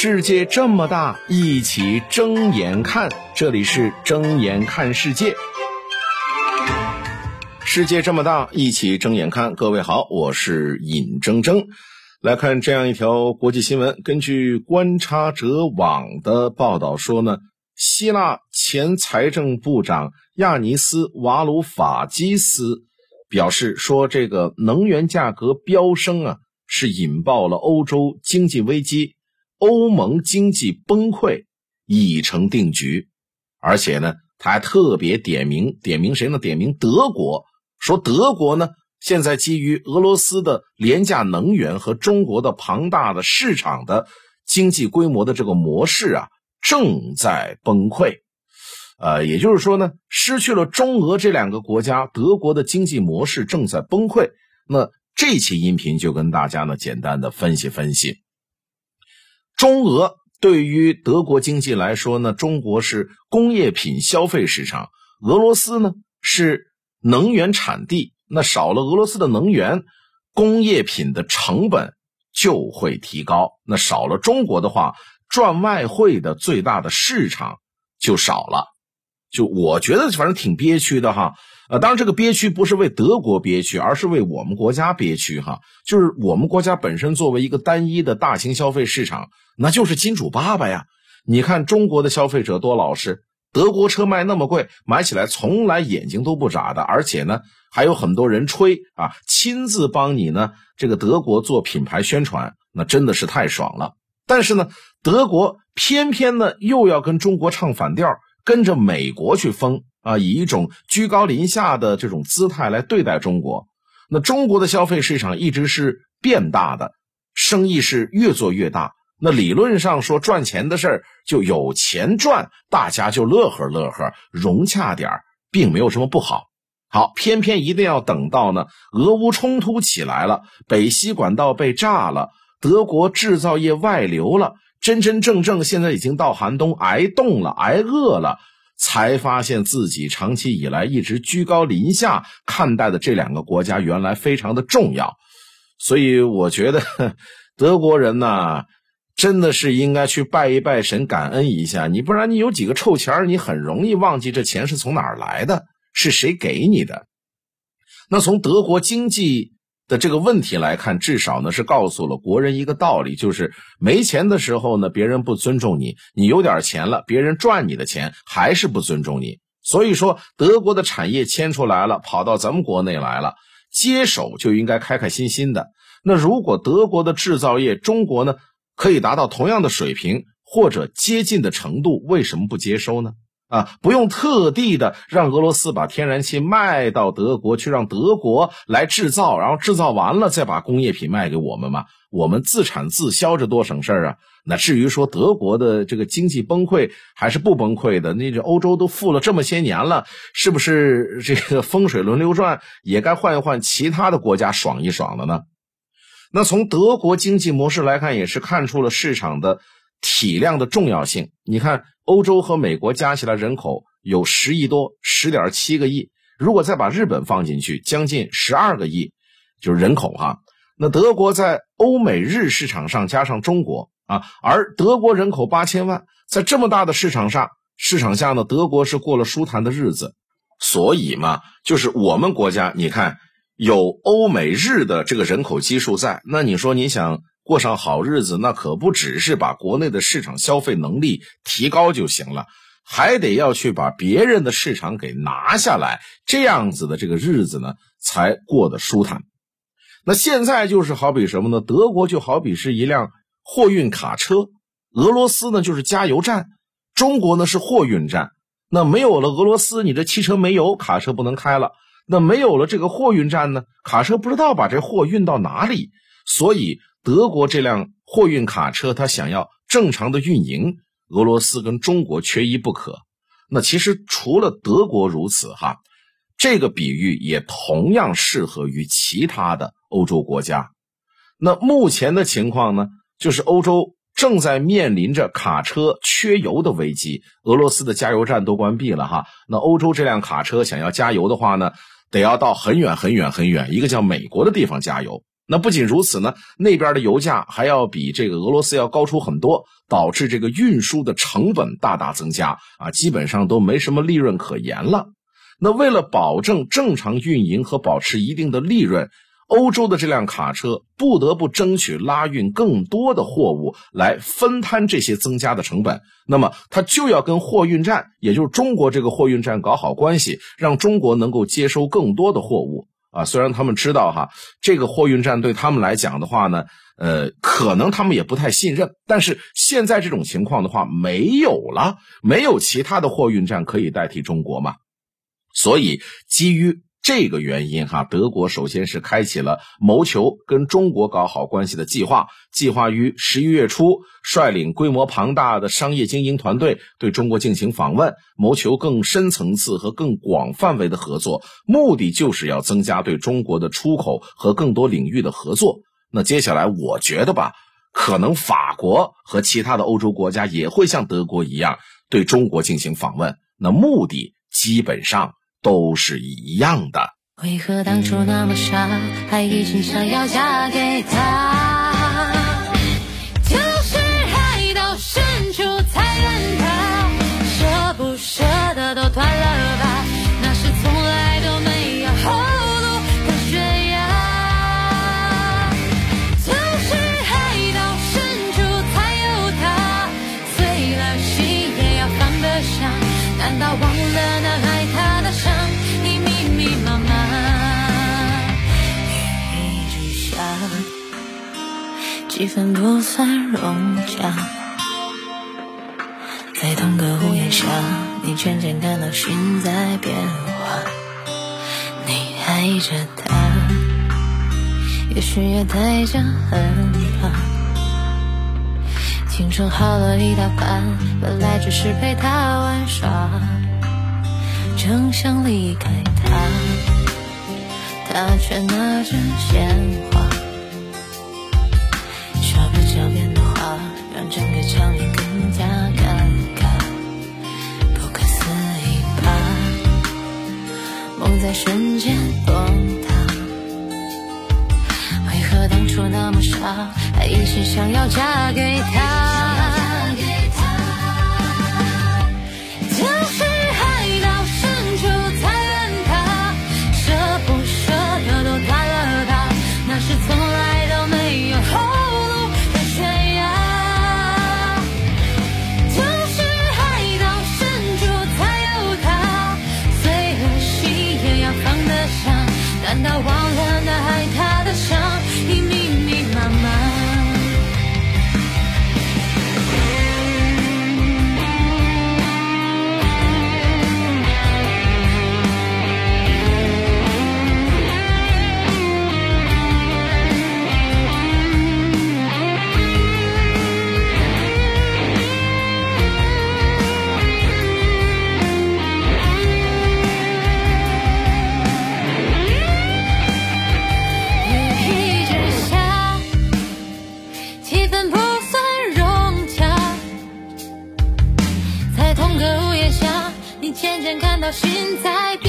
世界这么大，一起睁眼看。这里是睁眼看世界。世界这么大，一起睁眼看。各位好，我是尹铮铮。来看这样一条国际新闻，根据观察者网的报道说呢，希腊前财政部长亚尼斯·瓦鲁法基斯表示说，这个能源价格飙升啊，是引爆了欧洲经济危机。欧盟经济崩溃已成定局，而且呢，他还特别点名点名谁呢？点名德国，说德国呢现在基于俄罗斯的廉价能源和中国的庞大的市场的经济规模的这个模式啊，正在崩溃。呃，也就是说呢，失去了中俄这两个国家，德国的经济模式正在崩溃。那这期音频就跟大家呢简单的分析分析。中俄对于德国经济来说呢，中国是工业品消费市场，俄罗斯呢是能源产地。那少了俄罗斯的能源，工业品的成本就会提高。那少了中国的话，赚外汇的最大的市场就少了。就我觉得，反正挺憋屈的哈。呃，当然，这个憋屈不是为德国憋屈，而是为我们国家憋屈哈。就是我们国家本身作为一个单一的大型消费市场，那就是金主爸爸呀。你看中国的消费者多老实，德国车卖那么贵，买起来从来眼睛都不眨的，而且呢，还有很多人吹啊，亲自帮你呢这个德国做品牌宣传，那真的是太爽了。但是呢，德国偏偏呢又要跟中国唱反调，跟着美国去疯。啊，以一种居高临下的这种姿态来对待中国，那中国的消费市场一直是变大的，生意是越做越大。那理论上说赚钱的事儿就有钱赚，大家就乐呵乐呵，融洽点儿，并没有什么不好。好，偏偏一定要等到呢，俄乌冲突起来了，北溪管道被炸了，德国制造业外流了，真真正正现在已经到寒冬，挨冻了，挨饿了。才发现自己长期以来一直居高临下看待的这两个国家原来非常的重要，所以我觉得 德国人呢真的是应该去拜一拜神，感恩一下你，不然你有几个臭钱你很容易忘记这钱是从哪儿来的，是谁给你的。那从德国经济。的这个问题来看，至少呢是告诉了国人一个道理，就是没钱的时候呢，别人不尊重你；你有点钱了，别人赚你的钱还是不尊重你。所以说，德国的产业迁出来了，跑到咱们国内来了，接手就应该开开心心的。那如果德国的制造业，中国呢可以达到同样的水平或者接近的程度，为什么不接收呢？啊，不用特地的让俄罗斯把天然气卖到德国去，让德国来制造，然后制造完了再把工业品卖给我们嘛？我们自产自销，这多省事儿啊！那至于说德国的这个经济崩溃还是不崩溃的，那这欧洲都富了这么些年了，是不是这个风水轮流转，也该换一换其他的国家爽一爽了呢？那从德国经济模式来看，也是看出了市场的。体量的重要性，你看，欧洲和美国加起来人口有十亿多，十点七个亿。如果再把日本放进去，将近十二个亿，就是人口哈。那德国在欧美日市场上加上中国啊，而德国人口八千万，在这么大的市场上市场下呢，德国是过了舒坦的日子。所以嘛，就是我们国家，你看有欧美日的这个人口基数在，那你说你想？过上好日子，那可不只是把国内的市场消费能力提高就行了，还得要去把别人的市场给拿下来，这样子的这个日子呢，才过得舒坦。那现在就是好比什么呢？德国就好比是一辆货运卡车，俄罗斯呢就是加油站，中国呢是货运站。那没有了俄罗斯，你这汽车没油，卡车不能开了。那没有了这个货运站呢，卡车不知道把这货运到哪里，所以。德国这辆货运卡车，它想要正常的运营，俄罗斯跟中国缺一不可。那其实除了德国如此，哈，这个比喻也同样适合于其他的欧洲国家。那目前的情况呢，就是欧洲正在面临着卡车缺油的危机，俄罗斯的加油站都关闭了，哈。那欧洲这辆卡车想要加油的话呢，得要到很远很远很远一个叫美国的地方加油。那不仅如此呢，那边的油价还要比这个俄罗斯要高出很多，导致这个运输的成本大大增加啊，基本上都没什么利润可言了。那为了保证正常运营和保持一定的利润，欧洲的这辆卡车不得不争取拉运更多的货物来分摊这些增加的成本。那么，它就要跟货运站，也就是中国这个货运站搞好关系，让中国能够接收更多的货物。啊，虽然他们知道哈，这个货运站对他们来讲的话呢，呃，可能他们也不太信任。但是现在这种情况的话，没有了，没有其他的货运站可以代替中国嘛。所以基于这个原因哈，德国首先是开启了谋求跟中国搞好关系的计划，计划于十一月初率领规模庞大的商业精英团队对中国进行访问，谋求更深层次和更广范围的合作，目的就是要增加对中国的出口和更多领域的合作。那接下来我觉得吧，可能法国和其他的欧洲国家也会像德国一样对中国进行访问，那目的基本上。都是一样的。为何当初那么傻，还一心想要嫁给他？就是爱到深处才怨他，舍不舍得都断了吧。那是从来都没有后路的悬崖。就是爱到深处才有他，碎了心也要放得下。难道忘了气氛不算融洽，在同个屋檐下，你渐渐感到心在变化。你爱着他，也许也带着很怕。青春耗了一大半，本来只是陪他玩耍，正想离开他，他却拿着鲜花。整个场面更加尴尬，不可思议吧？梦在瞬间崩塌，为何当初那么傻，还一心想要嫁给他？到现在。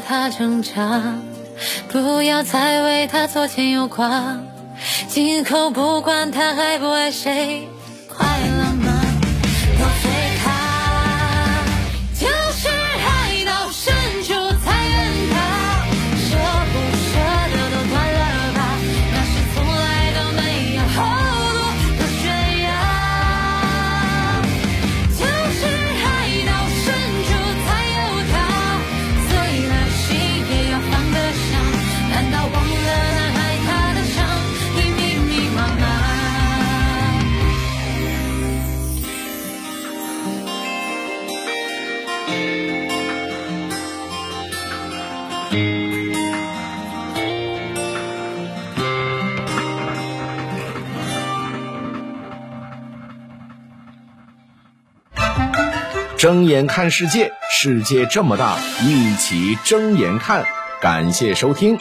他挣扎，不要再为他左牵右挂，今后不管他爱不爱谁，快乐睁眼看世界，世界这么大，一起睁眼看。感谢收听，